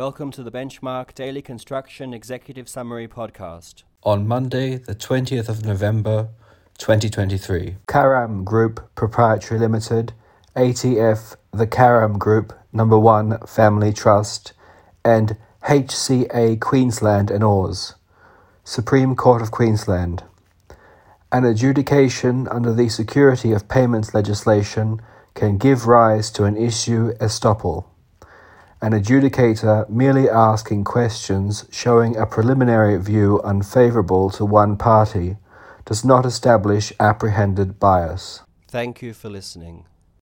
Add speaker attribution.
Speaker 1: Welcome to the Benchmark Daily Construction Executive Summary Podcast.
Speaker 2: On Monday, the 20th of November, 2023. Karam Group Proprietary Limited, ATF, the Karam Group, Number 1 Family Trust, and HCA Queensland and Oars. Supreme Court of Queensland. An adjudication under the security of payments legislation can give rise to an issue estoppel. An adjudicator merely asking questions showing a preliminary view unfavourable to one party does not establish apprehended bias.
Speaker 1: Thank you for listening.